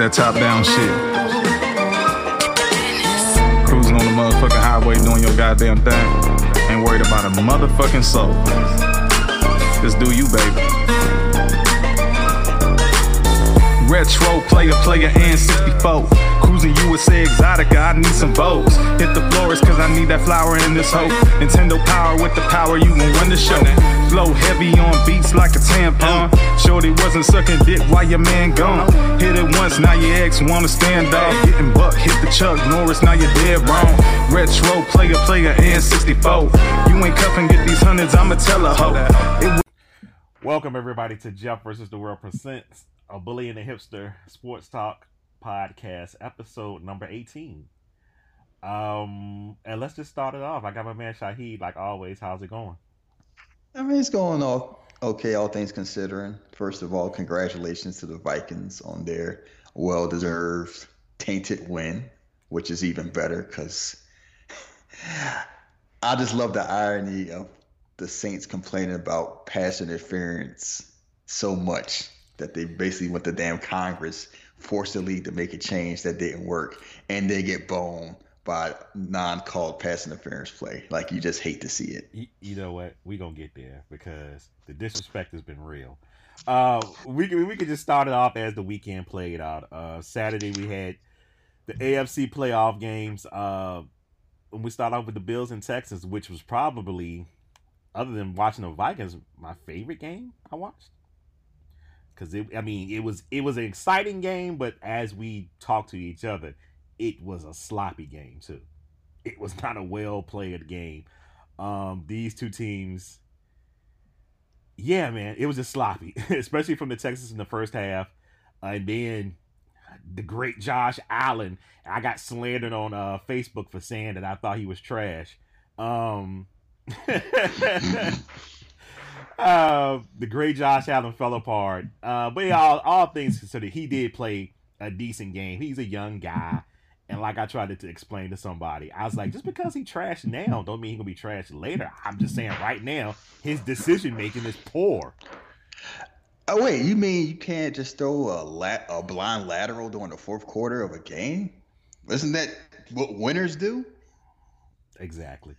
that top down shit. Cruising on the motherfucking highway doing your goddamn thing. Ain't worried about a motherfucking soul. Just do you, baby. Retro player, player, and 64. Cruising USA Exotica, I need some votes. Hit the florist, cause I need that flower in this hoe. Nintendo power with the power, you gon' run the show. Flow heavy on beats like a tampon. Shorty wasn't sucking dick while your man gone. Hit it once, now your ex wanna stand off. Getting buck, hit the Chuck Norris, now you're dead wrong. Retro player, player, and 64. You ain't cuffing, get these hundreds, I'ma tell a hoe. Welcome everybody to Jeff versus the World presents a bully and a hipster sports talk podcast episode number 18. Um, and let's just start it off. I got my man Shahid, like always. How's it going? I mean, it's going all okay, all things considering. First of all, congratulations to the Vikings on their well deserved tainted win, which is even better because I just love the irony of the Saints complaining about pass interference so much that they basically went to damn Congress, forced the league to make a change that didn't work, and they get boned by non-called pass interference play. Like you just hate to see it. You, you know what? We gonna get there because the disrespect has been real. Uh, we we can just start it off as the weekend played out. Uh, Saturday we had the AFC playoff games. Uh, and we start off with the Bills in Texas, which was probably, other than watching the Vikings, my favorite game I watched because it, I mean, it was it was an exciting game, but as we talked to each other, it was a sloppy game too. It was not a well played game. Um, these two teams, yeah, man, it was just sloppy, especially from the Texans in the first half, uh, and then the great Josh Allen. I got slandered on uh, Facebook for saying that I thought he was trash. Um, uh, the great Josh Allen fell apart. Uh, but yeah, all, all things considered, he did play a decent game. He's a young guy. And like I tried to, to explain to somebody, I was like, just because he trashed now, don't mean he gonna be trashed later. I'm just saying right now, his decision making is poor. Oh wait, you mean you can't just throw a lat a blind lateral during the fourth quarter of a game? Isn't that what winners do? Exactly.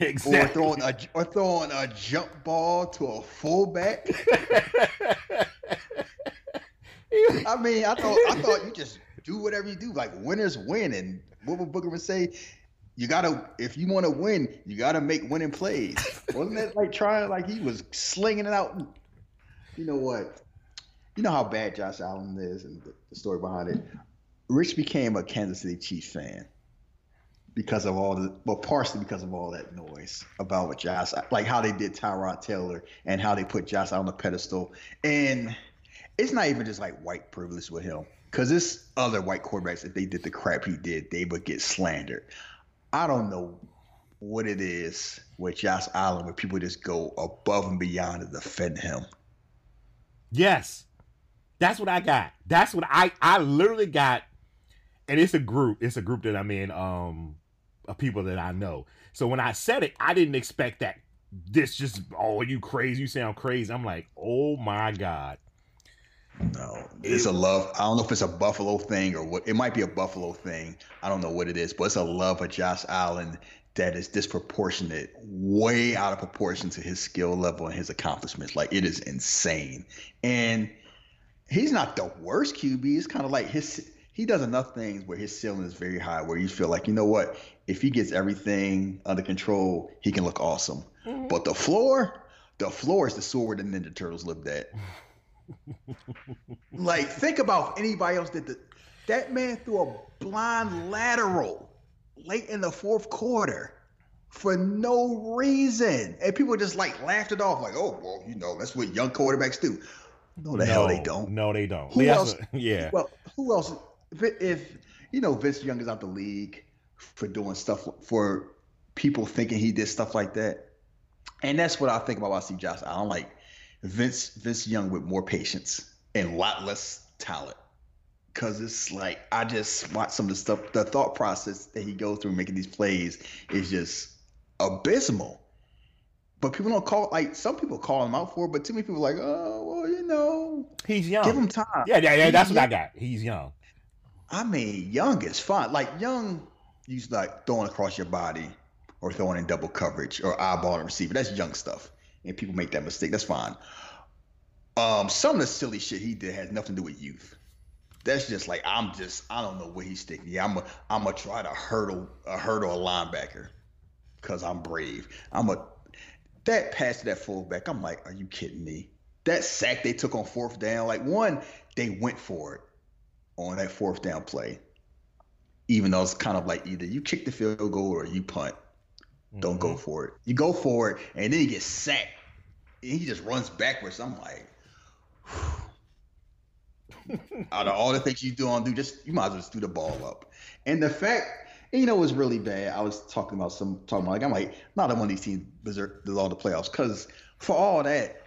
Exactly. Or throwing a or throwing a jump ball to a fullback. I mean, I thought I thought you just do whatever you do. Like winners win, and what would Booker would say? You gotta if you want to win, you gotta make winning plays. Wasn't that like trying like he was slinging it out? You know what? You know how bad Josh Allen is, and the, the story behind it. Rich became a Kansas City Chiefs fan because of all the well, partially because of all that noise about what Josh, like how they did Tyrod Taylor and how they put Josh on the pedestal. And it's not even just like white privilege with him, because it's other white quarterbacks. If they did the crap he did, they would get slandered. I don't know what it is with Josh Allen where people just go above and beyond to defend him. Yes. That's what I got. That's what I I literally got and it's a group. It's a group that I'm in um of people that I know. So when I said it, I didn't expect that this just oh you crazy, you sound crazy. I'm like, oh my god. No, it's a love. I don't know if it's a Buffalo thing or what. It might be a Buffalo thing. I don't know what it is, but it's a love of Josh Allen that is disproportionate, way out of proportion to his skill level and his accomplishments. Like it is insane. And he's not the worst QB. It's kind of like his he does enough things where his ceiling is very high, where you feel like, you know what, if he gets everything under control, he can look awesome. Mm-hmm. But the floor, the floor is the sword the Ninja Turtles lived at. like, think about if anybody else did the, that man threw a blind lateral late in the fourth quarter for no reason. And people just like laughed it off, like, oh, well, you know, that's what young quarterbacks do. No, the no, hell they don't. No, they don't. Who else? yeah. Well, who else? If if you know Vince Young is out the league for doing stuff for people thinking he did stuff like that, and that's what I think about when I see Josh Allen. Like Vince Vince Young with more patience and a lot less talent. Cause it's like I just watch some of the stuff, the thought process that he goes through making these plays is just abysmal. But people don't call like some people call him out for it, but too many people are like, oh well, you know, he's young. Give him time. Yeah, yeah, yeah. That's what I got. He's young. I mean, Young is fine. Like Young, you like throwing across your body or throwing in double coverage or eyeballing receiver. That's Young stuff, and people make that mistake. That's fine. Um, some of the silly shit he did has nothing to do with youth. That's just like I'm just I don't know where he's sticking. Yeah, I'm a I'm gonna try to hurdle a hurdle a linebacker because I'm brave. I'm a that pass to that fullback. I'm like, are you kidding me? That sack they took on fourth down, like one, they went for it on that fourth down play. Even though it's kind of like either you kick the field goal or you punt. Don't go mm-hmm. for it. You go for it, and then he gets sacked. And he just runs backwards. I'm like, out of all the things you do on do, just you might as well just do the ball up. And the fact, and you know, was really bad. I was talking about some talking about like I'm like not one of these teams deserve all the playoffs because for all that,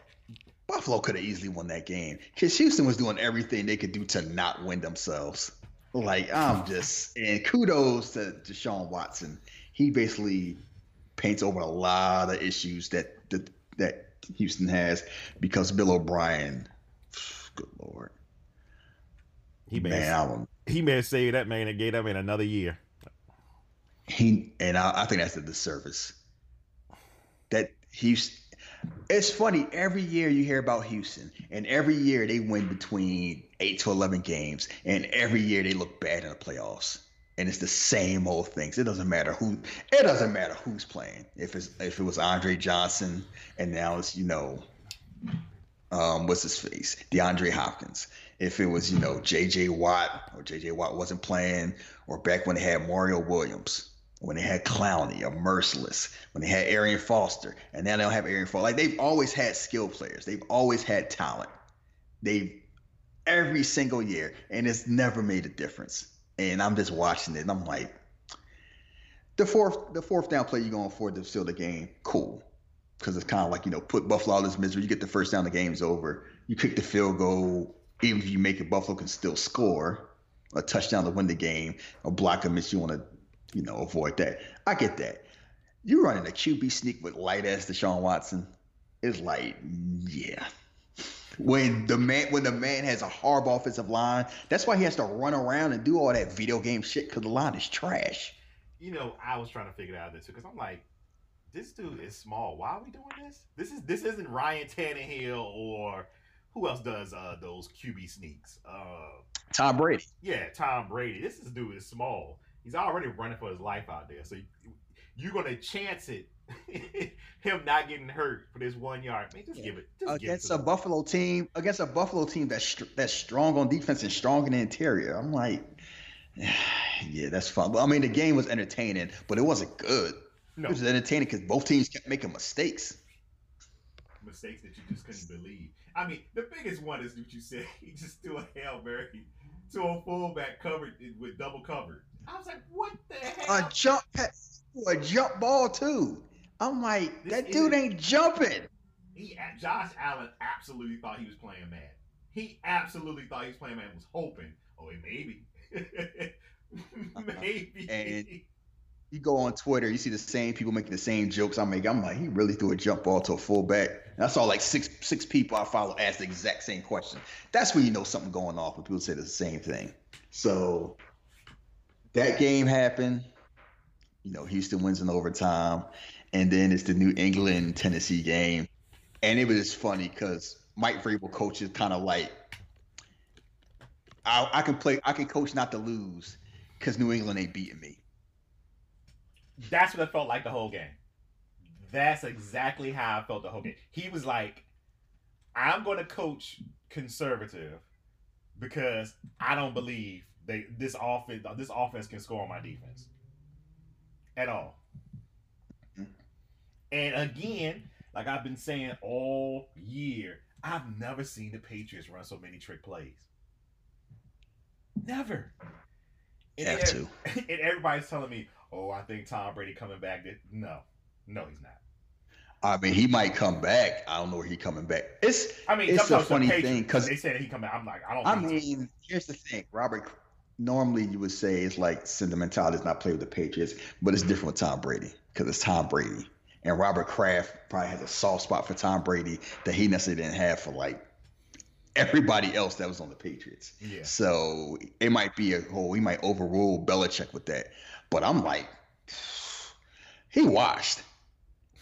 Buffalo could have easily won that game because Houston was doing everything they could do to not win themselves. Like I'm just and kudos to Deshaun Watson. He basically paints over a lot of issues that that, that Houston has because Bill O'Brien. Good lord. He may Man, have, he may have saved that man and gave that man another year. he and I, I think that's a disservice. That Houston. It's funny. Every year you hear about Houston, and every year they win between eight to eleven games, and every year they look bad in the playoffs. And it's the same old things. It doesn't matter who. It doesn't matter who's playing. If it's if it was Andre Johnson, and now it's you know, um, what's his face, DeAndre Hopkins. If it was you know J.J. Watt or J.J. Watt wasn't playing, or back when they had Mario Williams, when they had Clowney or Mercilus, when they had Arian Foster, and now they don't have Arian Foster. Like they've always had skill players. They've always had talent. They've every single year, and it's never made a difference. And I'm just watching it, and I'm like, the fourth, the fourth down play you're going for to seal the game, cool, because it's kind of like you know put Buffalo out of this misery. You get the first down, the game's over. You kick the field goal, even if you make it, Buffalo can still score a touchdown to win the game. A block a miss, you want to you know, avoid that. I get that. You running a QB sneak with light ass Deshaun Watson is like, yeah. When the man when the man has a horrible offensive line, that's why he has to run around and do all that video game shit because the line is trash. You know, I was trying to figure it out this too because I'm like, this dude is small. Why are we doing this? This is this isn't Ryan Tannehill or who else does uh those QB sneaks? Uh, Tom Brady. yeah, Tom Brady. This is dude is small. He's already running for his life out there. So you, you're gonna chance it, him not getting hurt for this one yard. Man, just give it. Just give it Against to a him. Buffalo team, against a Buffalo team that's that's strong on defense and strong in the interior. I'm like, yeah, that's fun. But I mean, the game was entertaining, but it wasn't good. No It was entertaining because both teams kept making mistakes. mistakes that you just couldn't believe. I mean, the biggest one is what you said. He just threw a hail mary to a fullback covered with double covered. I was like, what the hell? a jump pass, a jump ball too. I'm like, This that dude ain't jumping. He, Josh Allen absolutely thought he was playing mad. He absolutely thought he was playing mad. Was hoping, oh, maybe, uh-uh. maybe. And- You go on Twitter, you see the same people making the same jokes I make. I'm like, he really threw a jump ball to a fullback. And I saw like six six people I follow ask the exact same question. That's when you know something going off when people say the same thing. So that game happened. You know, Houston wins in overtime, and then it's the New England Tennessee game, and it was funny because Mike Vrabel coaches kind of like, I, I can play, I can coach not to lose because New England ain't beating me. That's what it felt like the whole game. That's exactly how I felt the whole game. He was like, "I'm going to coach conservative because I don't believe they this offense this offense can score on my defense at all." And again, like I've been saying all year, I've never seen the Patriots run so many trick plays. Never. And Have to. and everybody's telling me, "Oh, I think Tom Brady coming back." No, no, he's not. I mean, he might come back. I don't know where he coming back. It's I mean, It's a funny thing, 'cause- they said he come back. I'm like, I don't. I mean, here's the thing, Robert. Normally, you would say it's like sentimentality is not play with the Patriots, but it's different with Tom Brady because it's Tom Brady, and Robert Kraft probably has a soft spot for Tom Brady that he necessarily didn't have for like everybody else that was on the Patriots. Yeah. So it might be a whole. he might overrule Belichick with that. But I'm like, he washed.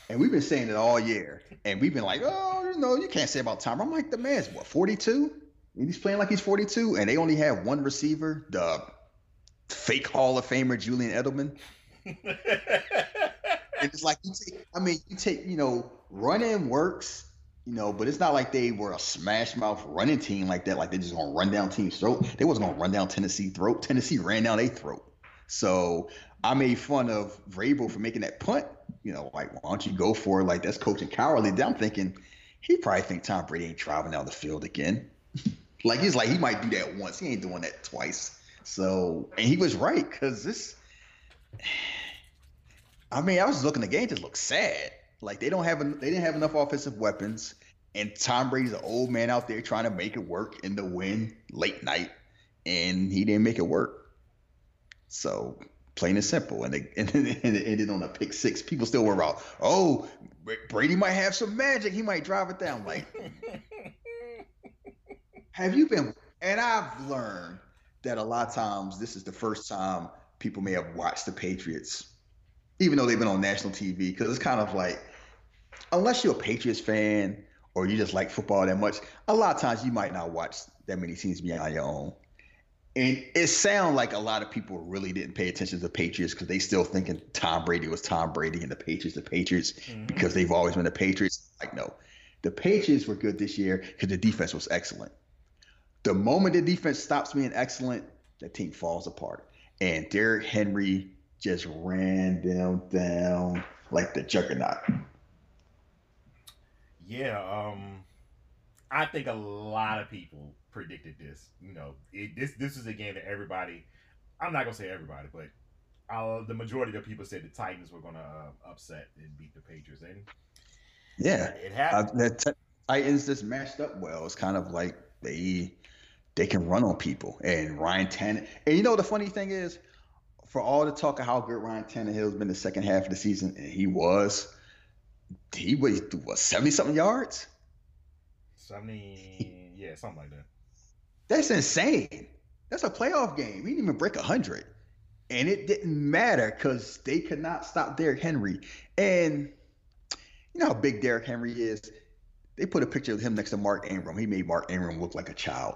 And we've been saying it all year. And we've been like, oh, you know, you can't say about Tom. I'm like, the man's what, 42? He's playing like he's 42, and they only have one receiver, the fake Hall of Famer Julian Edelman. and it's like you take, I mean, you take, you know, running works, you know, but it's not like they were a smash mouth running team like that. Like they're just gonna run down team's throat. They wasn't gonna run down Tennessee throat. Tennessee ran down their throat. So I made fun of Vrabel for making that punt. You know, like why don't you go for it? Like that's coaching cowardly. Then I'm thinking he probably think Tom Brady ain't driving down the field again. like he's like he might do that once. He ain't doing that twice. So and he was right because this. I mean, I was looking the game, just looked sad. Like they don't have they didn't have enough offensive weapons, and Tom Brady's an old man out there trying to make it work in the win late night, and he didn't make it work. So plain and simple, and, they, and it ended on a pick six. People still were about, oh, Brady might have some magic. He might drive it down. Like, have you been? And I've learned that a lot of times this is the first time people may have watched the Patriots, even though they've been on national TV, because it's kind of like unless you're a Patriots fan or you just like football that much, a lot of times you might not watch that many teams beyond your own. And it sounds like a lot of people really didn't pay attention to the Patriots because they still thinking Tom Brady was Tom Brady and the Patriots the Patriots mm-hmm. because they've always been the Patriots. Like no, the Patriots were good this year because the defense was excellent. The moment the defense stops being excellent, the team falls apart. And Derrick Henry just ran them down like the juggernaut. Yeah, um, I think a lot of people predicted this. You know, it, this this is a game that everybody. I'm not gonna say everybody, but uh, the majority of people said the Titans were gonna uh, upset and beat the Patriots, and yeah, it happened. Uh, the t- Titans just matched up well. It's kind of like they they can run on people, and Ryan Tannehill. And you know the funny thing is, for all the talk of how good Ryan Tannehill has been the second half of the season, and he was he was what seventy something yards. Seventy, yeah, something like that. That's insane. That's a playoff game. He didn't even break hundred, and it didn't matter because they could not stop Derrick Henry. And you know how big Derrick Henry is. They put a picture of him next to Mark Ingram. He made Mark Ingram look like a child,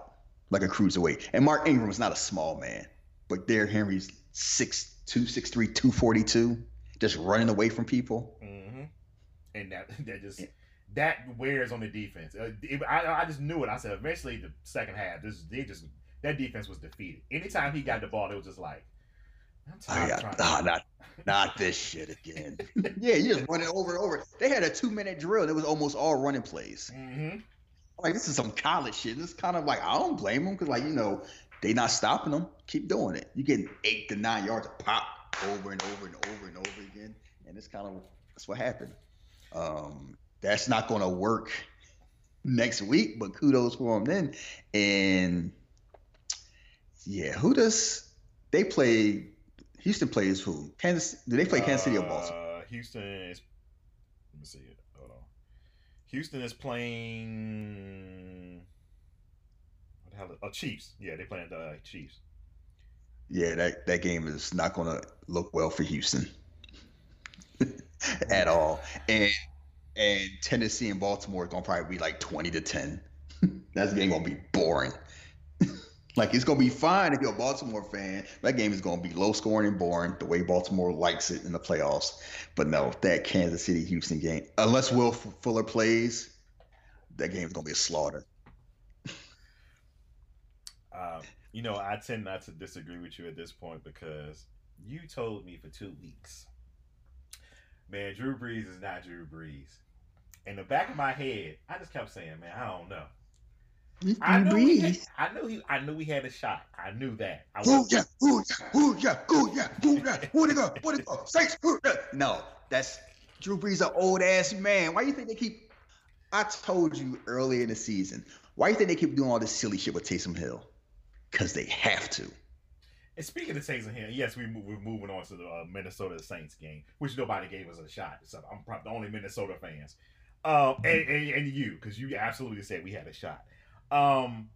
like a cruiserweight. And Mark Ingram is not a small man, but Derrick Henry's 6'2", 6'3", 242, just running away from people. Mm and that that just that wears on the defense. Uh, it, I, I just knew it. I said eventually the second half, this they just that defense was defeated. Anytime he got the ball, it was just like. I'm got, nah, not not this shit again. yeah, you just run it over and over. They had a two minute drill. It was almost all running plays. Mm-hmm. Like this is some college shit. Is kind of like I don't blame them because like you know they not stopping them. Keep doing it. You getting eight to nine yards of pop over and over and over and over again, and it's kind of that's what happened. Um, that's not going to work next week, but kudos for them then. And yeah, who does they play? Houston plays who? Kansas? Do they play Kansas City or Baltimore? Uh, Houston is. Let me see it. Houston is playing. What the hell? Oh, Chiefs. Yeah, they're playing the uh, Chiefs. Yeah, that that game is not going to look well for Houston. at all. And and Tennessee and Baltimore is gonna probably be like twenty to ten. That game gonna be boring. Like it's gonna be fine if you're a Baltimore fan. That game is gonna be low scoring and boring the way Baltimore likes it in the playoffs. But no, that Kansas City Houston game, unless Will Fuller plays, that game is gonna be a slaughter. um, you know, I tend not to disagree with you at this point because you told me for two weeks man, Drew Brees is not Drew Brees. In the back of my head, I just kept saying, man, I don't know. I knew, had, I knew he. I knew he had a shot. I knew that. I ooh, yeah, ooh, yeah, ooh, yeah, ooh, yeah, ooh, yeah. Where'd it go? Where'd it go? Saints. Yeah. No, that's Drew Brees, an old ass man. Why do you think they keep? I told you earlier in the season. Why do you think they keep doing all this silly shit with Taysom Hill? Because they have to. And speaking of Saints here, yes, we we're moving on to the uh, Minnesota Saints game, which nobody gave us a shot. So I'm probably the only Minnesota fans, uh, and, and, and you, because you absolutely said we had a shot. Um,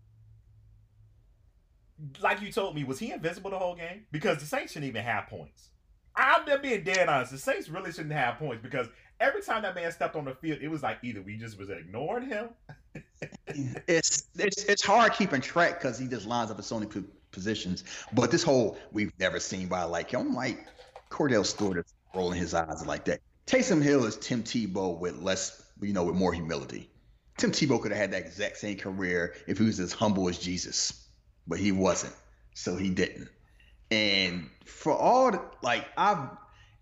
like you told me, was he invisible the whole game? Because the Saints shouldn't even have points. I'm being dead honest. The Saints really shouldn't have points because every time that man stepped on the field, it was like either we just was ignoring him. it's it's it's hard keeping track because he just lines up in so many positions. But this whole we've never seen by like him, I'm like Kordell Stewart is rolling his eyes like that. Taysom Hill is Tim Tebow with less, you know, with more humility. Tim Tebow could have had that exact same career if he was as humble as Jesus, but he wasn't, so he didn't. And for all the, like I've,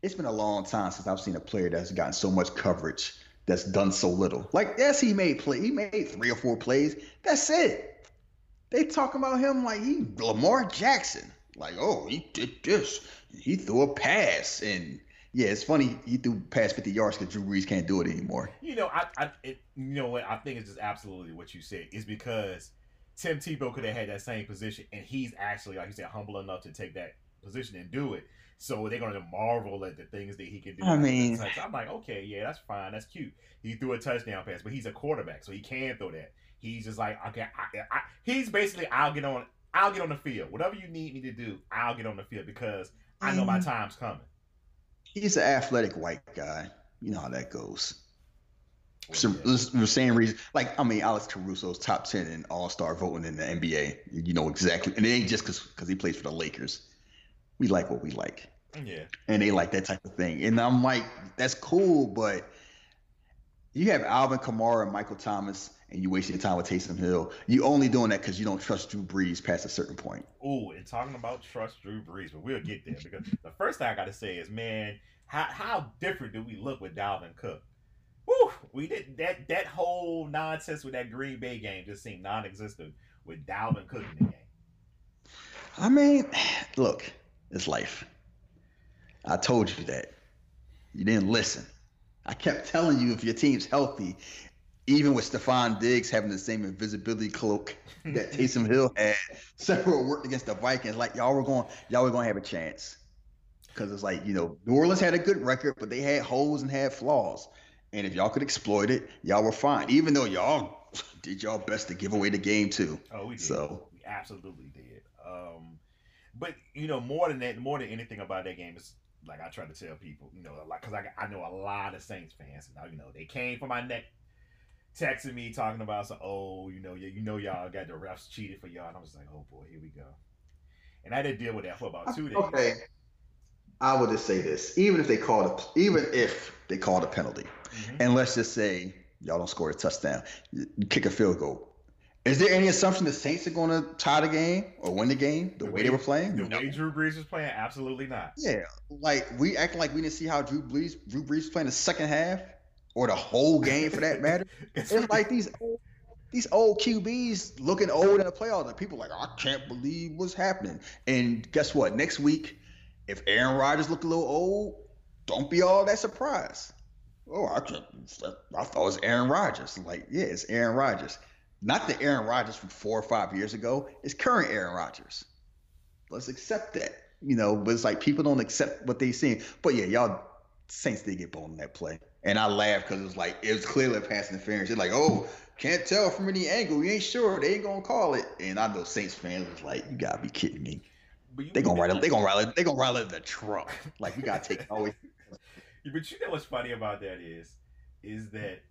it's been a long time since I've seen a player that's gotten so much coverage that's done so little. Like yes, he made play, he made three or four plays. That's it. They talking about him like he Lamar Jackson. Like oh, he did this. He threw a pass and yeah, it's funny he threw past 50 yards because Drew Brees can't do it anymore. You know, I, I it, you know what I think it's just absolutely what you said is because Tim Tebow could have had that same position, and he's actually, like you said, humble enough to take that position and do it. So they're gonna marvel at the things that he can do. I mean, I'm like, okay, yeah, that's fine, that's cute. He threw a touchdown pass, but he's a quarterback, so he can throw that. He's just like, okay, I, I, he's basically, I'll get on, I'll get on the field. Whatever you need me to do, I'll get on the field because I know my time's coming. He's an athletic white guy. You know how that goes. Oh, well, yeah. the same reason, like I mean, Alex Caruso's top ten in All Star voting in the NBA. You know exactly, and it ain't just because because he plays for the Lakers we like what we like. Yeah. And they like that type of thing. And I'm like, that's cool, but you have Alvin Kamara and Michael Thomas, and you wasting your time with Taysom Hill. You only doing that because you don't trust Drew Brees past a certain point. Oh, and talking about trust Drew Brees, but we'll get there because the first thing I got to say is, man, how how different do we look with Dalvin Cook? Woo, we did that that whole nonsense with that Green Bay game just seemed non-existent with Dalvin Cook in the game. I mean, look, it's life. I told you that. You didn't listen. I kept telling you if your team's healthy, even with Stefon Diggs having the same invisibility cloak that Taysom Hill had, several worked against the Vikings. Like y'all were going, y'all were going to have a chance because it's like you know New Orleans had a good record, but they had holes and had flaws. And if y'all could exploit it, y'all were fine. Even though y'all did y'all best to give away the game too. Oh, we did. So we absolutely did. Um, but you know, more than that, more than anything about that game is like I try to tell people, you know, like because I I know a lot of Saints fans, and now you know they came for my neck, texting me talking about so oh you know you, you know y'all got the refs cheated for y'all, and I was like oh boy here we go, and I did deal with that for about two days. Okay, I would just say this: even if they called a, even if they called a penalty, mm-hmm. and let's just say y'all don't score a touchdown, kick a field goal. Is there any assumption the Saints are going to tie the game or win the game the, the way, way, they were playing? The no. way Drew Brees was playing, absolutely not. Yeah, like we act like we didn't see how Drew Brees Drew Brees was playing the second half or the whole game for that matter. it's like these old, these old QBs looking old in the playoffs, and people like oh, I can't believe what's happening. And guess what? Next week, if Aaron Rodgers look a little old, don't be all that surprised. Oh, I, can't. I thought it was Aaron Rodgers. Like, yeah, it's Aaron Rodgers not the Aaron Rodgers from four or five years ago. It's current Aaron Rodgers. Let's accept that. You know, but it's like people don't accept what they see. But yeah, y'all Saints did get blown in that play. And I laughed because it was like it was clearly a pass interference. Like, oh, can't tell from any angle. You ain't sure. They ain't gonna call it. And I know Saints fans was like, you gotta be kidding me. They gonna ride. They gonna ride. They gonna ride the truck. Like we gotta take always. but you know what's funny about that is, is that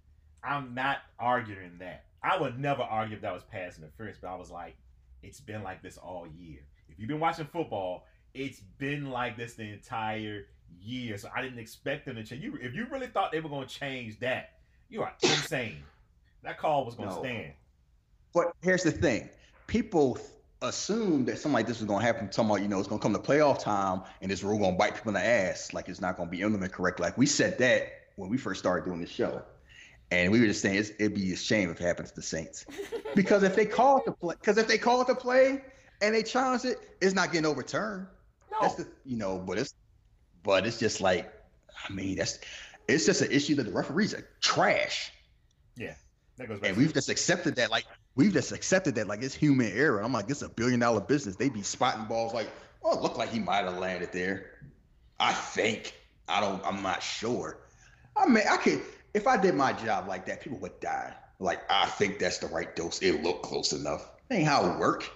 I'm not arguing that. I would never argue if that was pass interference, but I was like, it's been like this all year. If you've been watching football, it's been like this the entire year. So I didn't expect them to change. You, if you really thought they were going to change that, you are insane. That call was going to no. stand. But here's the thing: people assume that something like this was going to happen. Talking about, you know, it's going to come to playoff time and this rule going to bite people in the ass. Like it's not going to be implemented correctly. Like we said that when we first started doing the show. And we were just saying it'd be a shame if it happens to the Saints, because if they call it the play, because if they call it to play and they challenge it, it's not getting overturned. No. That's the you know, but it's but it's just like, I mean, that's it's just an issue that the referees are trash. Yeah, that goes. And we've just accepted that, like we've just accepted that, like it's human error. I'm like, it's a billion dollar business. They be spotting balls like, oh, it looked like he might have landed there. I think. I don't. I'm not sure. I mean, I could if I did my job like that, people would die. Like, I think that's the right dose. It looked close enough. That ain't how it work.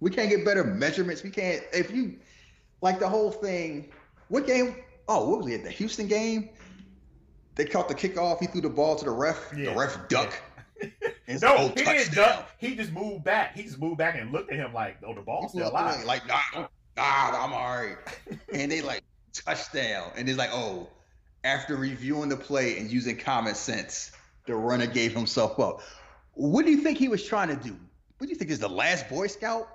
We can't get better measurements. We can't if you like the whole thing. What game? Oh, what was it? The Houston game? They caught the kickoff. He threw the ball to the ref. Yeah. The ref duck. Yeah. no, he didn't duck. He just moved back. He just moved back and looked at him like, "Oh, the ball's still alive." Like, nah, nah, I'm all right. and they like touchdown, and it's like, oh, after reviewing the play and using common sense, the runner gave himself up. What do you think he was trying to do? What do you think is the last Boy Scout?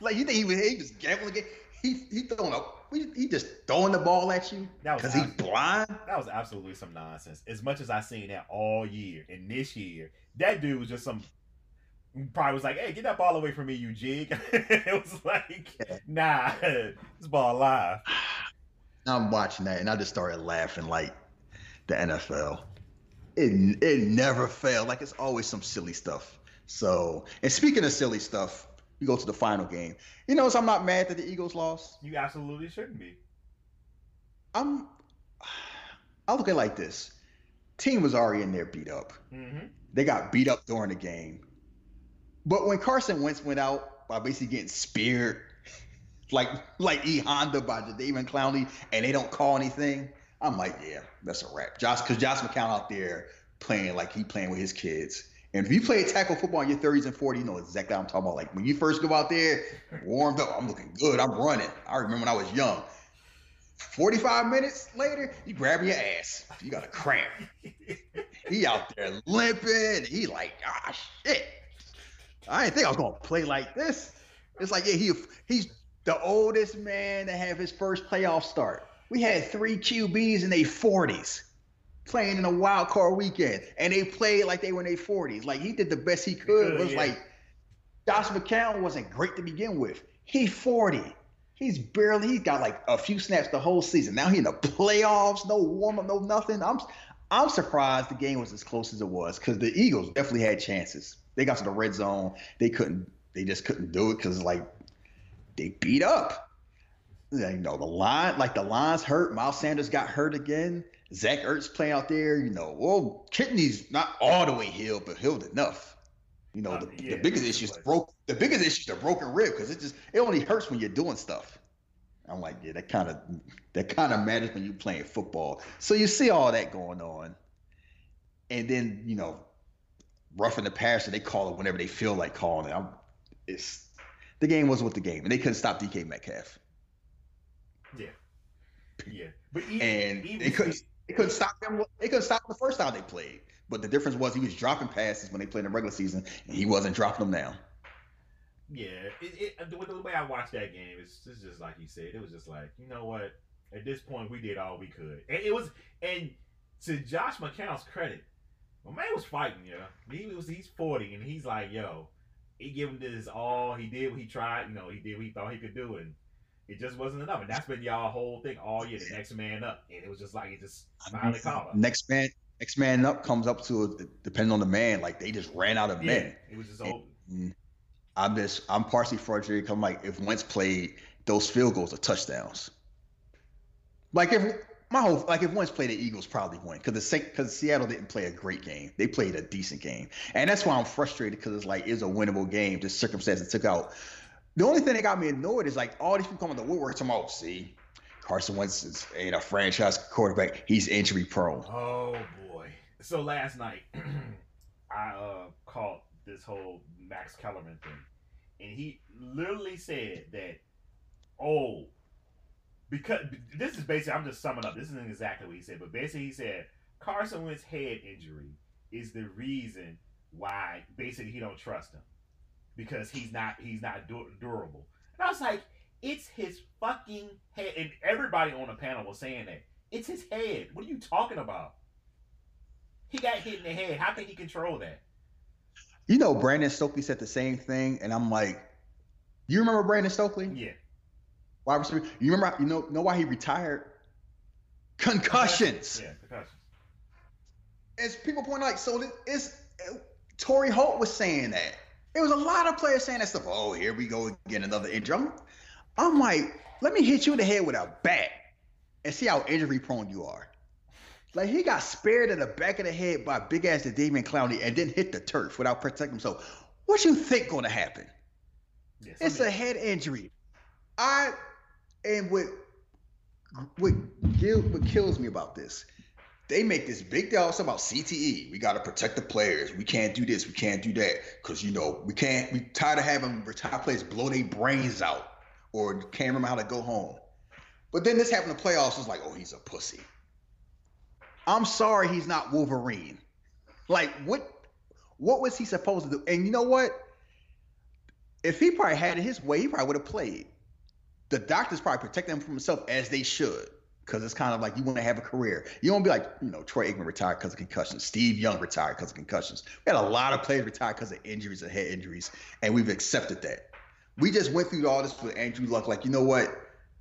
Like you think he was he was gambling again? He he throwing up. He just throwing the ball at you because he's blind. That was absolutely some nonsense. As much as I seen that all year and this year, that dude was just some. Probably was like, "Hey, get that ball away from me, you jig." it was like, "Nah, this ball alive." I'm watching that and I just started laughing like the NFL. It it never failed. Like it's always some silly stuff. So, and speaking of silly stuff, we go to the final game. You know, so I'm not mad that the Eagles lost. You absolutely shouldn't be. I'm. I look at it like this: team was already in there beat up. Mm-hmm. They got beat up during the game, but when Carson Wentz went out by basically getting speared, like like E Honda by Jadeveon Clowney, and they don't call anything, I'm like, yeah, that's a wrap. Josh, because Josh McCown out there playing like he playing with his kids. And if you play tackle football in your 30s and 40s, you know exactly what I'm talking about. Like when you first go out there, warmed up, I'm looking good, I'm running. I remember when I was young. 45 minutes later, you grab your ass. You got a cramp. he out there limping. He like, ah, shit. I didn't think I was gonna play like this. It's like, yeah, he he's the oldest man to have his first playoff start. We had three QBs in their 40s playing in a wild card weekend, and they played like they were in their 40s. Like he did the best he could. It was yeah. like Josh McCown wasn't great to begin with. He's 40. He's barely. He's got like a few snaps the whole season. Now he in the playoffs. No warm up. No nothing. I'm I'm surprised the game was as close as it was because the Eagles definitely had chances. They got to the red zone. They couldn't. They just couldn't do it because like they beat up. You know the line, like the lines hurt. Miles Sanders got hurt again. Zach Ertz playing out there, you know, well, Kitney's not all the way healed, but healed enough. You know, uh, the, yeah, the biggest issue is the broke. The biggest issue is the broken rib because it just it only hurts when you're doing stuff. I'm like, yeah, that kind of that kind of matters when you're playing football. So you see all that going on, and then you know, roughing the passer, they call it whenever they feel like calling it. I'm, it's the game was with the game, and they couldn't stop DK Metcalf. Yeah, yeah, but even, and even they couldn't. They couldn't stop them. They couldn't stop the first time they played. But the difference was he was dropping passes when they played in the regular season, and he wasn't dropping them now. Yeah, it, it, the, the way I watched that game, it's, it's just like you said. It was just like, you know what? At this point, we did all we could, and it was. And to Josh McCown's credit, my man was fighting. Yeah, he was. He's forty, and he's like, yo, he gave him this all. He did what he tried. You know, he did what he thought he could do, and it just wasn't enough, and that's been y'all whole thing all year. The next man up, and it was just like it just finally caught up. Next man, next man up comes up to a, depending on the man. Like they just ran out of yeah, men. It was just open. I'm just I'm partially frustrated. I'm like if Wentz played those field goals are touchdowns. Like if my whole like if Wentz played the Eagles probably win because the same because Seattle didn't play a great game. They played a decent game, and that's why I'm frustrated because it's like it's a winnable game. The circumstances took out the only thing that got me annoyed is like all these people coming to woodwork about, see, Carson Wentz is ain't a franchise quarterback. He's injury prone. Oh boy. So last night, I uh, caught this whole Max Kellerman thing, and he literally said that, oh, because this is basically I'm just summing up. This isn't exactly what he said, but basically he said Carson Wentz head injury is the reason why basically he don't trust him because he's not he's not durable. And I was like, it's his fucking head. And everybody on the panel was saying that it's his head. What are you talking about? He got hit in the head. How can he control that? You know, Brandon Stokley said the same thing, and I'm like, you remember Brandon Stokley? Yeah. Why was you remember? You know, know why he retired? Concussions. Yeah, concussions. As people point out, so it's uh, Torry Holt was saying that. There was a lot of players saying that stuff. Oh, here we go again, another injury. I'm, I'm like, let me hit you in the head with a bat and see how injury prone you are. Like he got spared in the back of the head by big ass Jadeveon Clowney and then hit the turf without protecting himself. What you think gonna happen? Yes, it's I mean, a head injury. I and what what, what kills me about this, they make this big deal about CTE. We got to protect the players. We can't do this. We can't do that because you know we can't. We tired of having retired players blow their brains out or can't remember how to go home. But then this happened to playoffs. It's like, oh, he's a pussy. I'm sorry, he's not Wolverine. Like what? What was he supposed to do? And you know what? If he probably had it his way, he probably would have played. The doctors probably protect him from himself as they should. Because it's kind of like you want to have a career. You don't be like, you know, Troy Aikman retired because of concussions. Steve Young retired because of concussions. We had a lot of players retire because of injuries and head injuries, and we've accepted that. We just went through all this with Andrew Luck. Like, you know what?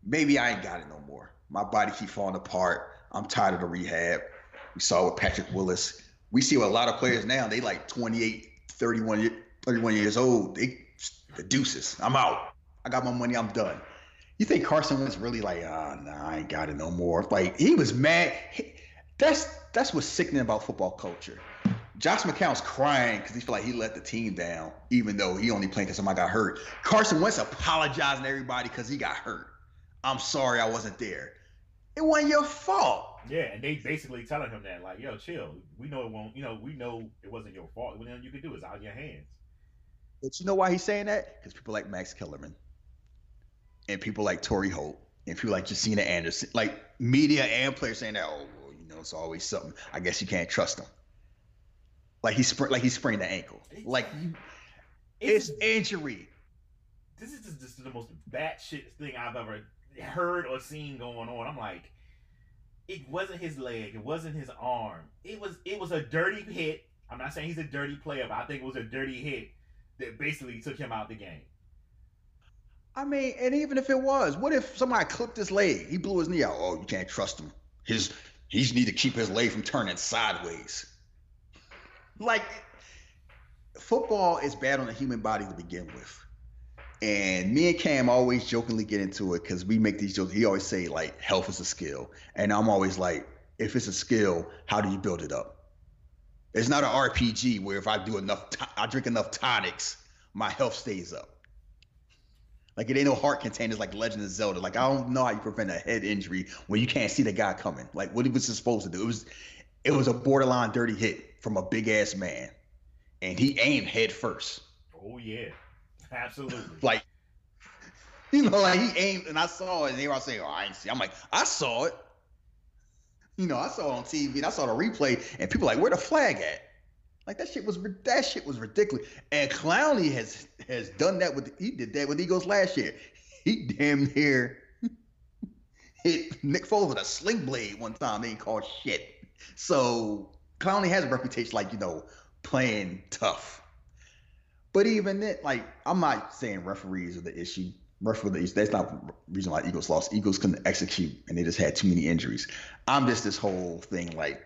Maybe I ain't got it no more. My body keep falling apart. I'm tired of the rehab. We saw with Patrick Willis. We see with a lot of players now, they like 28, 31, 31 years old. They the deuces. I'm out. I got my money. I'm done. You think Carson Wentz really like, ah, oh, nah, I ain't got it no more. Like he was mad. He, that's that's what's sickening about football culture. Josh McCown's crying because he feel like he let the team down, even though he only played because somebody got hurt. Carson Wentz apologizing to everybody because he got hurt. I'm sorry I wasn't there. It wasn't your fault. Yeah, and they basically telling him that, like, yo, chill. We know it won't. You know, we know it wasn't your fault. What you can do is out of your hands. But you know why he's saying that? Because people like Max Kellerman, and people like Torry Holt, and people like Josina Anderson, like media and players saying that, oh, well, you know, it's always something. I guess you can't trust him. Like he spr- like he sprained the ankle. Like it's, it's injury. This is just the most batshit thing I've ever heard or seen going on. I'm like, it wasn't his leg, it wasn't his arm. It was it was a dirty hit. I'm not saying he's a dirty player, but I think it was a dirty hit that basically took him out the game. I mean, and even if it was, what if somebody clipped his leg? He blew his knee out. Oh, you can't trust him. His he need to keep his leg from turning sideways. Like football is bad on the human body to begin with. And me and Cam always jokingly get into it because we make these jokes. He always say like health is a skill, and I'm always like, if it's a skill, how do you build it up? It's not an RPG where if I do enough, I drink enough tonics, my health stays up. Like it ain't no heart containers like Legend of Zelda. Like I don't know how you prevent a head injury when you can't see the guy coming. Like what he was supposed to do. It was, it was a borderline dirty hit from a big ass man, and he aimed head first. Oh yeah. Absolutely. like, you know, like he aimed and I saw it and they were saying, Oh, I ain't see. I'm like, I saw it. You know, I saw it on TV and I saw the replay and people like, where the flag at? Like that shit was that shit was ridiculous. And Clowney has has done that with he did that with Eagles last year. He damn near hit Nick Foles with a sling blade one time. They ain't called shit. So Clowney has a reputation like you know playing tough. But even then, like I'm not saying referees are the issue. Referees, that's not the reason why Eagles lost. Eagles couldn't execute, and they just had too many injuries. I'm just this whole thing like,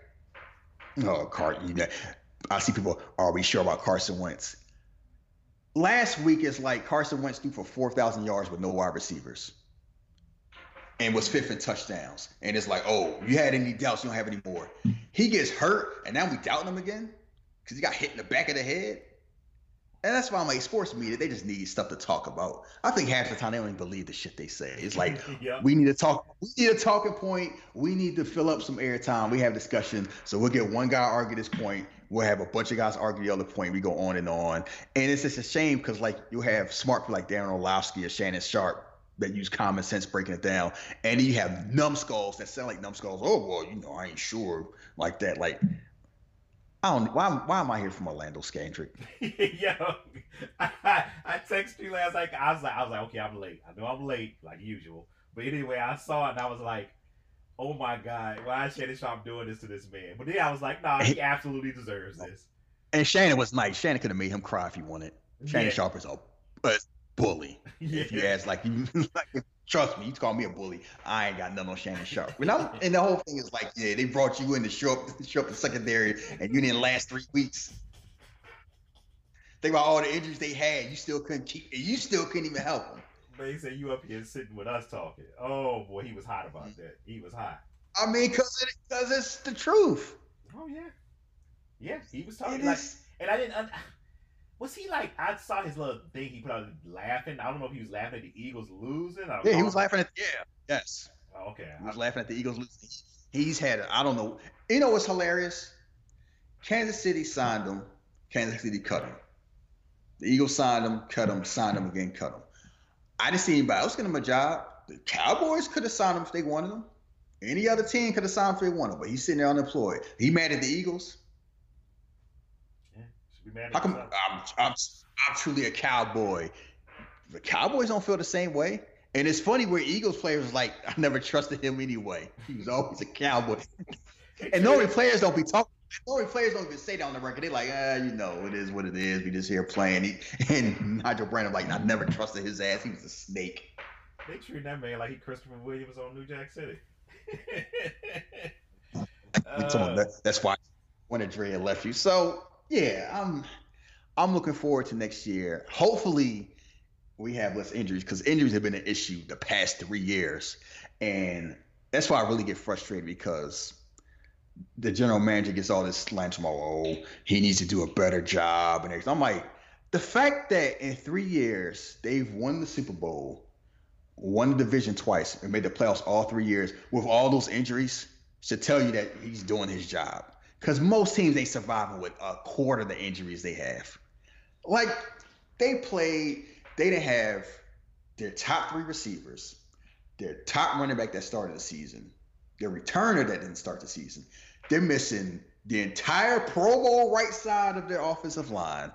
oh, Carson. You know, I see people. Are we sure about Carson Wentz? Last week it's like Carson Wentz threw for four thousand yards with no wide receivers, and was fifth in touchdowns. And it's like, oh, you had any doubts? You don't have any more. He gets hurt, and now we doubting him again because he got hit in the back of the head. And that's why I'm like, sports media, they just need stuff to talk about. I think half the time they don't even believe the shit they say. It's like we need to talk, we need a talking point. We need to fill up some airtime. We have discussion. So we'll get one guy argue this point. We'll have a bunch of guys argue the other point. We go on and on. And it's just a shame because like you have smart people like Dan Orlovsky or Shannon Sharpe that use common sense breaking it down. And you have numbskulls that sound like numbskulls. Oh well, you know, I ain't sure like that. Like I don't. Why, why am I hear from Orlando Scandrick? Yo, I, I texted you last night. I was like, I was like, okay, I'm late. I know I'm late, like usual. But anyway, I saw it and I was like, oh my god, why is Shannon Sharpe doing this to this man? But then I was like, nah, he absolutely deserves this. And Shannon was nice. Shannon could have made him cry if he wanted. Shannon yeah. Sharpe is a, a bully. Yeah. If you ask, like, you, like Trust me, you call me a bully. I ain't got nothing on Shannon Sharp. And, I'm, and the whole thing is like, yeah, they brought you in to show up, show up the secondary, and you didn't last three weeks. Think about all the injuries they had. You still couldn't keep. You still couldn't even help them. They say you up here sitting with us talking. Oh boy, he was hot about that. He was hot. I mean, cause it, cause it's the truth. Oh yeah, yeah. He was talking like, and I didn't. was he like? I saw his little thing he put out laughing. I don't know if he was laughing at the Eagles losing. yeah, he was laughing at. Yeah, yes. Oh, okay. He was I, laughing at the Eagles losing. He's had. I don't know. You know what's hilarious? Kansas City signed him. Kansas City cut him. The Eagles signed him, cut him, signed him again, cut him. I didn't see anybody else get him a job. The Cowboys could have signed him if they wanted him. Any other team could have signed him if they wanted him, but he's sitting there unemployed. He mad at the Eagles. Yeah, should be mad How come I'm, I'm, I'm truly a Cowboy? The Cowboys don't feel the same way. And it's funny where Eagles players like, I never trusted him anyway. He was always a Cowboy. and normally players don't be talking Normally players don't even say that on the record. They're like, ah, you know, it is what it is. We just here playing. He, and Nigel Bradham, like, I never trusted his ass. He was a snake. They treat that man like he Christopher Williams on New Jack City. uh, that, that's why when Dre left you. So yeah, I'm I'm looking forward to next year. Hopefully, we have less injuries because injuries have been an issue the past three years, and that's why I really get frustrated because the general manager gets all this slant from, oh, he needs to do a better job and. I'm like, the fact that in three years they've won the Super Bowl, won the division twice, and made the playoffs all three years with all those injuries should tell you that he's doing his job. Because most teams ain't surviving with a quarter of the injuries they have. Like they played, they didn't have their top three receivers, their top running back that started the season, their returner that didn't start the season. They're missing the entire Pro Bowl right side of their offensive line.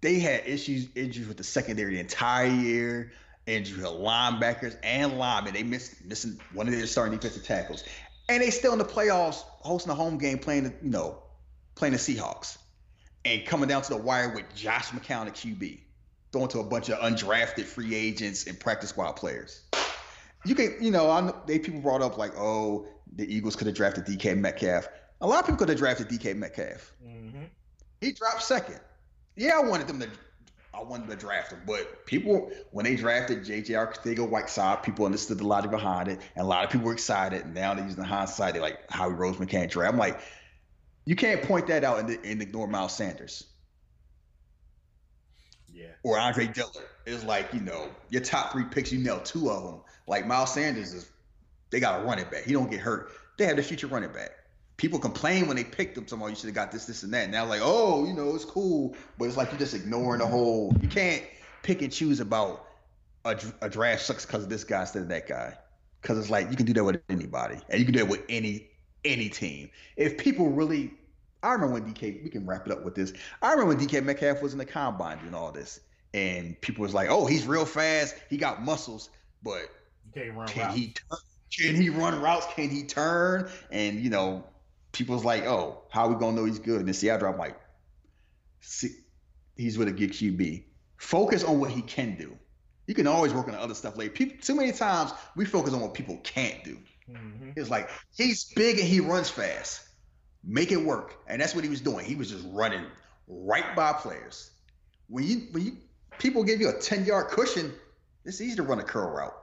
They had issues, injuries with the secondary the entire year, injuries with linebackers and linemen. They missed missing one of their starting defensive tackles, and they still in the playoffs, hosting a home game, playing the you know, playing the Seahawks, and coming down to the wire with Josh McCown at QB, throwing to a bunch of undrafted free agents and practice squad players you can, you know, I, they people brought up like, oh, the Eagles could have drafted DK Metcalf. A lot of people could have drafted DK Metcalf. Mm-hmm. He dropped second. Yeah, I wanted them to. I wanted to draft him, but people when they drafted JJ Arcega-Whiteside, people understood the logic behind it, and a lot of people were excited. And now they're using hindsight, they're like Howie Roseman can't draft. I'm like, you can't point that out and, and ignore Miles Sanders. Yeah. Or Andre Dillard. It's like, you know, your top three picks, you know two of them. Like Miles Sanders is, they got a running back. He don't get hurt. They have the future running back. People complain when they picked him. Tomorrow, you should have got this, this, and that. Now, like, oh, you know, it's cool, but it's like you're just ignoring the whole. You can't pick and choose about a, a draft sucks because of this guy instead of that guy. Because it's like you can do that with anybody, and you can do it with any any team. If people really, I remember when DK. We can wrap it up with this. I remember when DK Metcalf was in the combine doing all this, and people was like, "Oh, he's real fast. He got muscles." But can't run can routes. he can he run routes? Can he turn? And you know, people was like, oh, how are we gonna know he's good? And in Seattle, I'm like, see, he's with a good QB. Focus on what he can do. You can always work on the other stuff later. People, too many times we focus on what people can't do. Mm-hmm. It's like he's big and he runs fast. Make it work, and that's what he was doing. He was just running right by players. When you when you people give you a ten yard cushion, it's easy to run a curl route.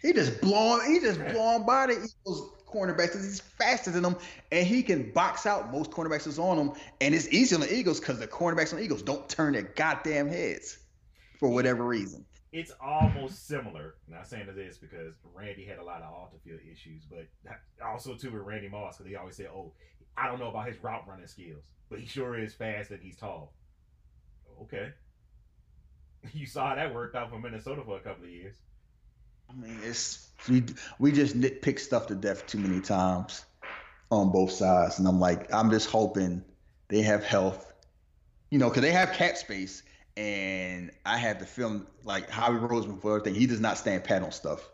He just blowing, he just blowing by the Eagles cornerbacks because he's faster than them, and he can box out most cornerbacks that's on him. And it's easy on the Eagles because the cornerbacks on the Eagles don't turn their goddamn heads for whatever reason. It's almost similar. Not saying it is because Randy had a lot of off the field issues, but also too with Randy Moss because they always say, "Oh, I don't know about his route running skills, but he sure is fast and he's tall." Okay, you saw that worked out for Minnesota for a couple of years. I mean, it's we we just nitpick stuff to death too many times on both sides, and I'm like, I'm just hoping they have health, you know, because they have cap space, and I have the film like Howie Roseman for everything. He does not stand pat on stuff.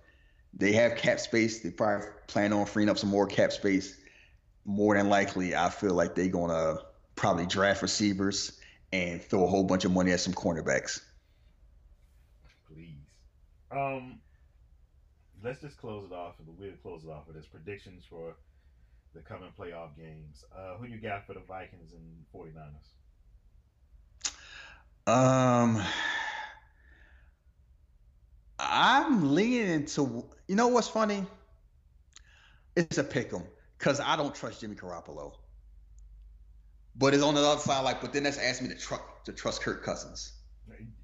They have cap space. They probably plan on freeing up some more cap space. More than likely, I feel like they're gonna probably draft receivers and throw a whole bunch of money at some cornerbacks. Please. Um, let's just close it off. We'll close it off with his predictions for the coming playoff games. Uh, who you got for the Vikings and 49ers? Um, I'm leaning into. You know what's funny? it's a pick 'em because I don't trust Jimmy Garoppolo. But it's on the other side, like, but then that's asking me to trust to trust Kirk Cousins.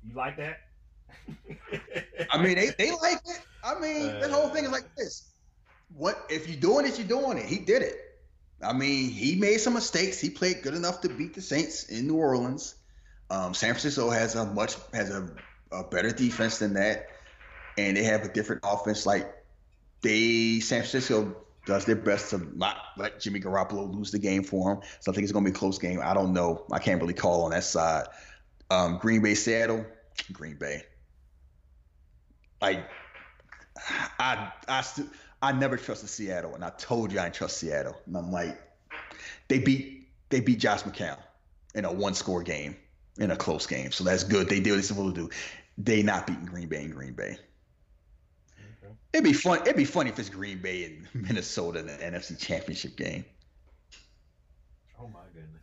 You like that? I mean, they, they like it. I mean, uh, the whole thing is like this. What if you're doing it, you're doing it. He did it. I mean, he made some mistakes. He played good enough to beat the Saints in New Orleans. Um, San Francisco has a much has a, a better defense than that, and they have a different offense. Like they, San Francisco does their best to not let Jimmy Garoppolo lose the game for him. So I think it's going to be a close game. I don't know. I can't really call on that side. Um, Green Bay, Seattle, Green Bay. Like I, I, I never trusted Seattle, and I told you I didn't trust Seattle. And I'm like, they beat they beat Josh McCown in a one score game, in a close game. So that's good. They did what they're supposed to do. They not beating Green Bay in Green Bay. It'd be fun. It'd be funny if it's Green Bay and Minnesota in the NFC Championship game. Oh my goodness.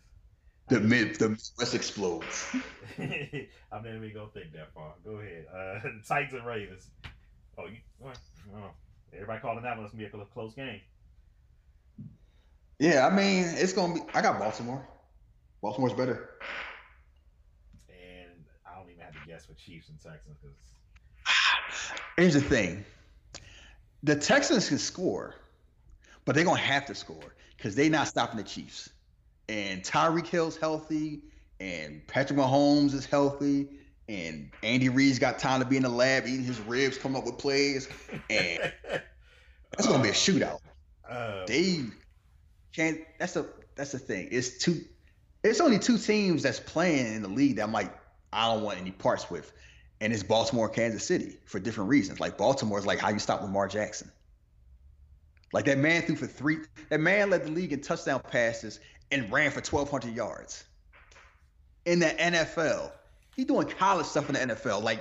The mid the Midwest explodes. I'm never even gonna think that far. Go ahead. Uh, Titans and Ravens. Oh, you, oh, everybody calling that one. It's gonna be a close game. Yeah, I mean, it's gonna be. I got Baltimore. Baltimore's better. And I don't even have to guess for Chiefs and Texans because. Here's the thing: the Texans can score, but they're gonna have to score because they're not stopping the Chiefs. And Tyreek Hill's healthy, and Patrick Mahomes is healthy, and Andy Reid's got time to be in the lab eating his ribs, coming up with plays, and that's gonna be a shootout. Uh, they can't. That's the that's the thing. It's two. It's only two teams that's playing in the league that like I don't want any parts with, and it's Baltimore, Kansas City for different reasons. Like Baltimore is like how you stop Lamar Jackson. Like that man threw for three. That man led the league in touchdown passes and ran for 1,200 yards in the NFL. He doing college stuff in the NFL. Like,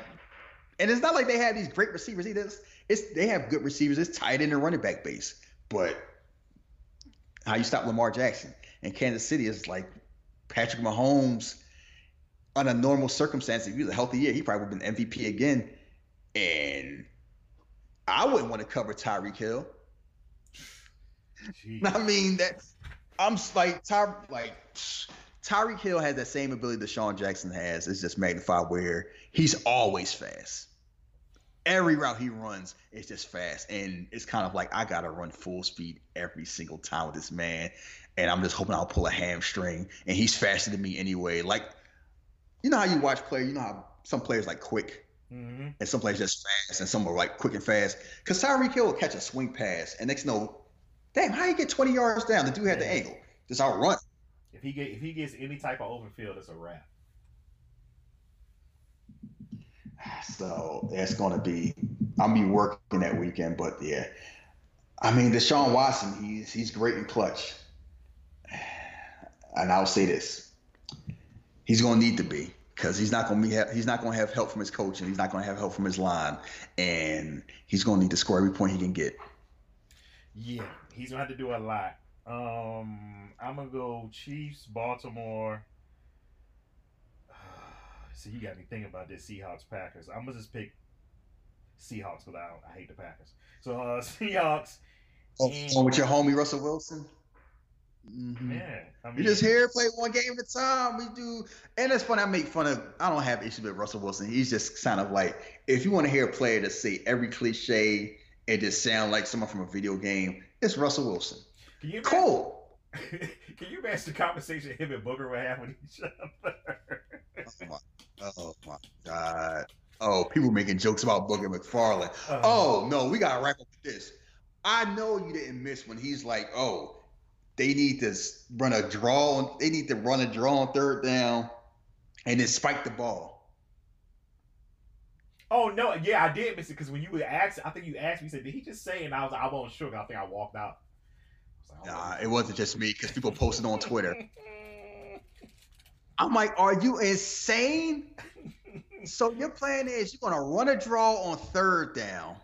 and it's not like they have these great receivers either. It's, it's they have good receivers. It's tight end and running back base. But how you stop Lamar Jackson? And Kansas City is like Patrick Mahomes under normal circumstances. If he was a healthy year, he probably would have been MVP again. And I wouldn't want to cover Tyreek Hill. I mean that I'm like Ty like Tyreek Hill has that same ability that Sean Jackson has. It's just magnified where he's always fast. Every route he runs is just fast. And it's kind of like I gotta run full speed every single time with this man. And I'm just hoping I'll pull a hamstring. And he's faster than me anyway. Like, you know how you watch players, you know how some players like quick mm-hmm. and some players just fast and some are like quick and fast. Because Tyreek Hill will catch a swing pass and next no, damn, how you get 20 yards down? The dude had the angle. Just outrun. If he get if he gets any type of open field, it's a wrap. So that's going to be. I'll be working that weekend, but yeah. I mean, Deshaun Watson, he's he's great in clutch, and I'll say this: he's going to need to be because he's not going to be he's not going to have help from his coach, and he's not going to have help from his line, and he's going to need to score every point he can get. Yeah, he's going to have to do a lot. Um, I'm gonna go Chiefs, Baltimore. See, you got me thinking about this Seahawks Packers. I'm gonna just pick Seahawks because I, I hate the Packers. So uh, Seahawks. Oh, and... with your homie Russell Wilson. Mm-hmm. I mean, we just here play one game at a time. We do, and it's funny. I make fun of. I don't have issues with Russell Wilson. He's just kind of like, if you want to hear a player to say every cliche and just sound like someone from a video game, it's Russell Wilson. Can you cool. Can you match the conversation him and Booger would have with each other? oh, my, oh my god! Oh, people making jokes about Booger McFarland. Uh-huh. Oh no, we gotta wrap up with this. I know you didn't miss when he's like, "Oh, they need to run a draw. They need to run a draw on third down, and then spike the ball." Oh no, yeah, I did miss it because when you were asked, I think you asked me, you said, "Did he just say?" And I was, I wasn't sure. I think I walked out. Nah, it wasn't just me because people posted on Twitter. I'm like, are you insane? so your plan is you're gonna run a draw on third down,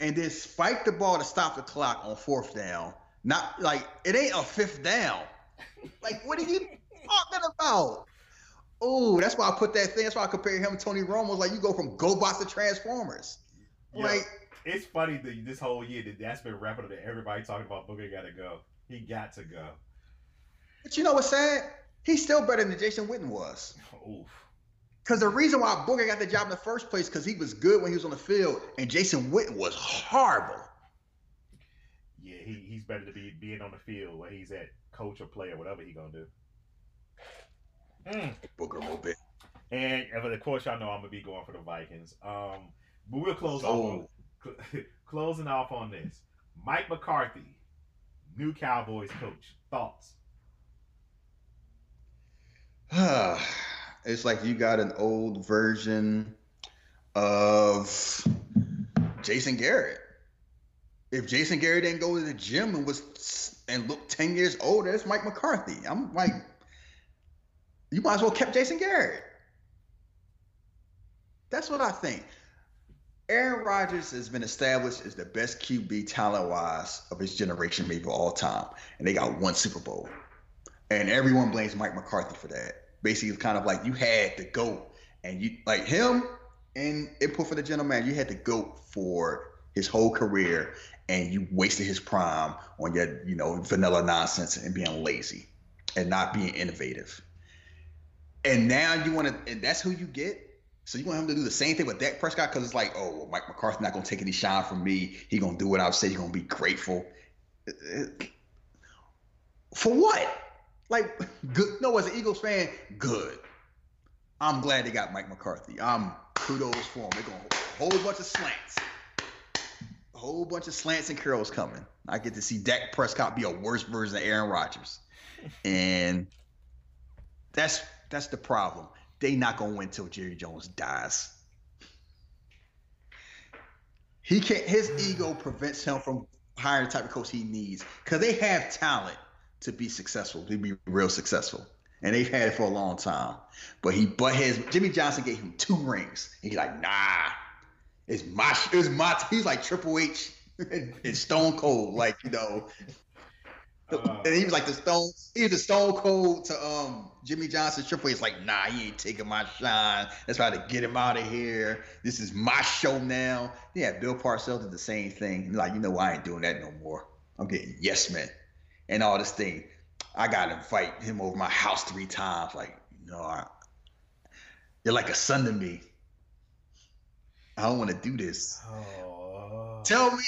and then spike the ball to stop the clock on fourth down. Not like it ain't a fifth down. Like, what are you talking about? Oh, that's why I put that thing. That's why I compare him to Tony Romo. Like, you go from GoBots to Transformers. Yep. Like, it's funny that this whole year that that's been wrapping up. That everybody talking about Booger got to go. He got to go. But you know what's sad? He's still better than Jason Witten was. Oof. Because the reason why Booger got the job in the first place, because he was good when he was on the field, and Jason Witten was horrible. Yeah, he, he's better to be being on the field where he's at, coach or player, whatever he gonna do. Mm. Booger a little bit. And of course, y'all know I'm gonna be going for the Vikings. Um, but we'll close Oh. off. On, closing off on this, Mike McCarthy, new Cowboys coach. Thoughts? it's like you got an old version of Jason Garrett. If Jason Garrett didn't go to the gym and was and looked ten years older, it's Mike McCarthy. I'm like, you might as well kept Jason Garrett. That's what I think. Aaron Rodgers has been established as the best QB talent wise of his generation, maybe all time, and they got one Super Bowl and everyone blames Mike McCarthy for that. Basically, it's kind of like you had to go, and you like him and input for the manager. You had to go for his whole career, and you wasted his prime on your you know vanilla nonsense and being lazy and not being innovative. And now you want to, and that's who you get. So you want him to do the same thing with Dak Prescott because it's like, oh, Mike McCarthy not gonna take any shine from me. He gonna do what I said. He gonna be grateful. For what? Like, good. No, as an Eagles fan, good. I'm glad they got Mike McCarthy. I'm kudos for him. They're to hold a whole bunch of slants. Whole bunch of slants and curls coming. I get to see Dak Prescott be a worse version of Aaron Rodgers. And that's that's the problem. They not gonna win till Jerry Jones dies. He can't his ego prevents him from hiring the type of coach he needs. Cause they have talent to be successful, to be real successful. And they've had it for a long time. But he but his Jimmy Johnson gave him two rings. He's like, nah, it's my it's my he's like Triple H and, and Stone Cold. Like, you know. Uh, and he was like the Stone, he was the Stone Cold to um Jimmy Johnson. Triple H like, nah, he ain't taking my shine. Let's try to get him out of here. This is my show now. Yeah, Bill Parcells did the same thing. He's like, you know, I ain't doing that no more. I'm getting yes men and all this thing. I got to invite him over my house three times. Like, you know, I, you're like a son to me. I don't want to do this. oh. Tell me,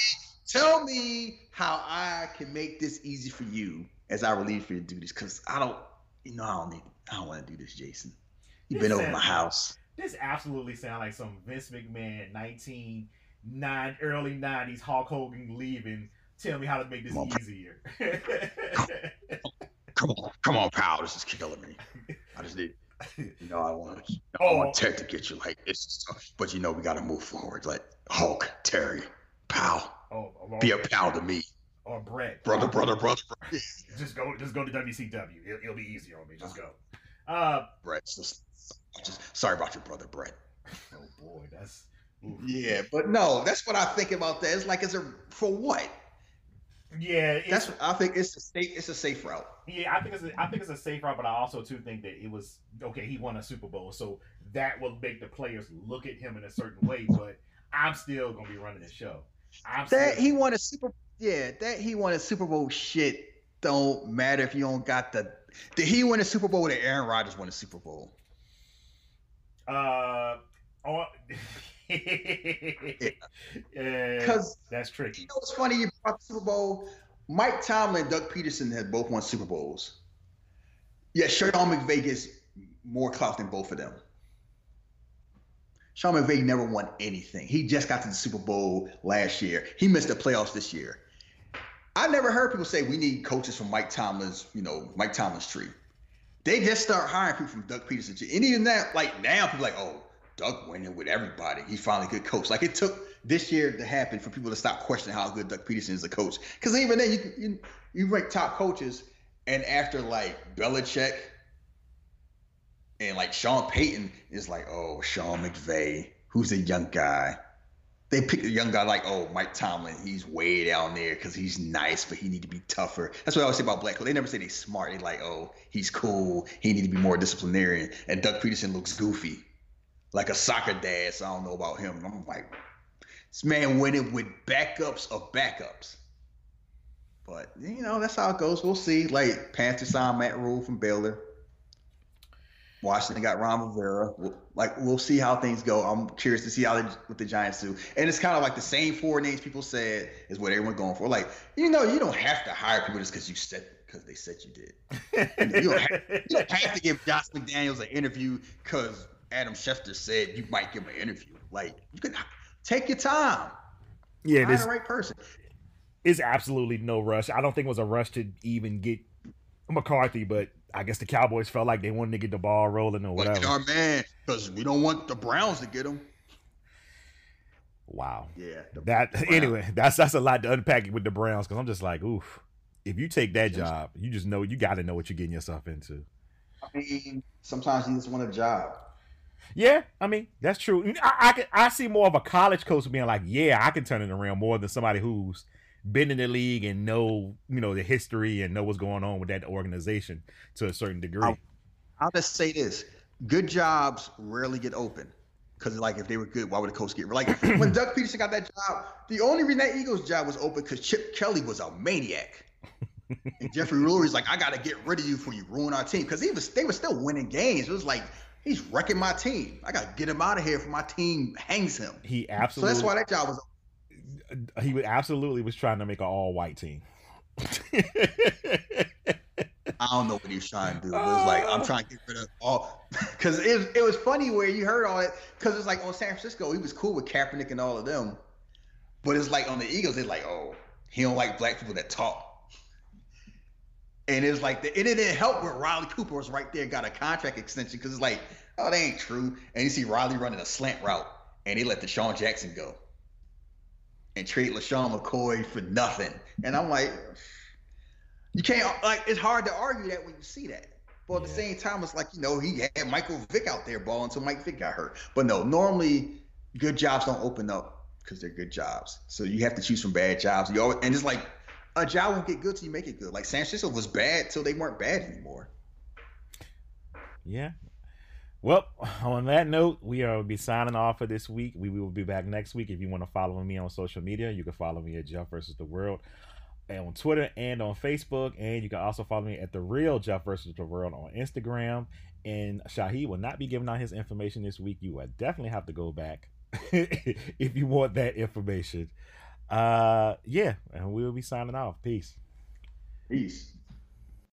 tell me how I can make this easy for you as I relieve for you to do this. Cause I don't, you know, I don't need, I don't want to do this, Jason. You've been This over my house. This absolutely sounds like some Vince McMahon, 19, nine, early 90s Hulk Hogan leaving. Tell me how to make this on. easier. Come on, come on, pal. This is killing me. I just need, you know, I want, I Oh. want Ted to get you like this, but you know, we got to move forward. Like Hulk, Terry, pal, oh, be a pal to me, or Bret. brother, brother, brother. brother. Just go, just go to WCW. It'll, it'll be easier on me. Just go. Uh, Bret, just, just sorry about your brother, Bret. oh boy, that's. Yeah, but no, that's what I think about that. It's like, it's a for what? Yeah, That's I think it's a safe, it's a safe route. yeah. I think it's a, I think it's a safe route, but I also too think that it was okay. He won a Super Bowl, so that will make the players look at him in a certain way. But I'm still gonna be running the show. I'm That still, he won a super, yeah, that he won a Super Bowl shit don't matter if you don't got the. Did he win a Super Bowl? Or did Aaron Rodgers win a Super Bowl? Uh, oh, yeah, Because that's tricky. you know what's funny? You brought the Super Bowl. Mike Tomlin and Doug Pederson had both won Super Bowls. Yeah, Sean McVay gets more clout than both of them. Sean McVay never won anything. He just got to the Super Bowl last year. He missed the playoffs this year. I never heard people say we need coaches from Mike Tomlin's, you know, Mike Tomlin's tree. They just start hiring people from Doug Pederson. tree. And even that, like now, people like, oh, Doug winning with everybody. He finally good coach. Like it took this year to happen for people to stop questioning how good Doug Pederson is a coach. Because even then, you you you rank top coaches, and after like Belichick and like Sean Payton is like, oh, Sean McVay, who's a young guy. They pick a young guy like, oh, Mike Tomlin. He's way down there because he's nice, but he need to be tougher. That's what I always say about Black. They never say they smart. They like, oh, he's cool. He need to be more disciplinarian. And Doug Pederson looks goofy, like a soccer dad. So I don't know about him. I'm like, This man winning with backups of backups. But you know that's how it goes. We'll see. Like Panthers signed Matt Rhule from Baylor. Washington got Ron Rivera. We'll, like we'll see how things go. I'm curious to see how they, what the Giants do. And it's kind of like the same four names people said is what everyone's going for. Like you know, you don't have to hire people just because you said because they said you did. you, don't have, you, don't have, to give Josh McDaniels an interview because Adam Schefter said you might give an interview. Like you can take your time. Yeah, hire the right person. It's absolutely no rush. I don't think it was a rush to even get McCarthy, but I guess the Cowboys felt like they wanted to get the ball rolling or whatever. our man, because we don't want the Browns to get him. Wow. Yeah. That anyway, that's that's a lot to unpack with the Browns because I'm just like, oof. If you take that job, you just know you got to know what you're getting yourself into. I mean, sometimes you just want a job. Yeah, I mean that's true. I, I I see more of a college coach being like, yeah, I can turn it around more than somebody who's been in the league and know you know the history and know what's going on with that organization to a certain degree. I'll, I'll just say this: good jobs rarely get open. Because like if they were good, why would the coach get like when Doug Pederson got that job? The only reason that Eagles job was open because Chip Kelly was a maniac, and Jeffrey Lurie's like, I got to get rid of you before you ruin our team because he was they were still winning games. It was like he's wrecking my team. I got to get him out of here for my team hangs him. He absolutely. So that's why that job was. He absolutely was trying to make an all white team. I don't know what he was trying to do. It was like I'm uh. trying to get rid of all because it, it was funny where you heard all it because it's like on San Francisco he was cool with Kaepernick and all of them, but it's like on the Eagles it's like oh he don't like black people that talk. And it's like the, it didn't help where Riley Cooper was right there, got a contract extension because it's like, oh, that ain't true. And you see Riley running a slant route, and he let DeSean Jackson go and trade LeSean McCoy for nothing. And I'm like, you can't like it's hard to argue that when you see that. But at yeah. the same time, it's like, you know, he had Michael Vick out there ball until Mike Vick got hurt. But no, normally good jobs don't open up because they're good jobs. So you have to choose from bad jobs. You always, and it's like a job won't get good till you make it good. Like San Francisco was bad till they weren't bad anymore. Yeah. Well, on that note, we are be signing off for this week. We will be back next week. If you want to follow me on social media, you can follow me at Jeff versus the World eh, on Twitter and on Facebook. And you can also follow me at the real Jeff versus the World on Instagram. And Shahi will not be giving out his information this week. You will definitely have to go back if you want that information. Uh, yeah, and we'll be signing off. Peace. Peace.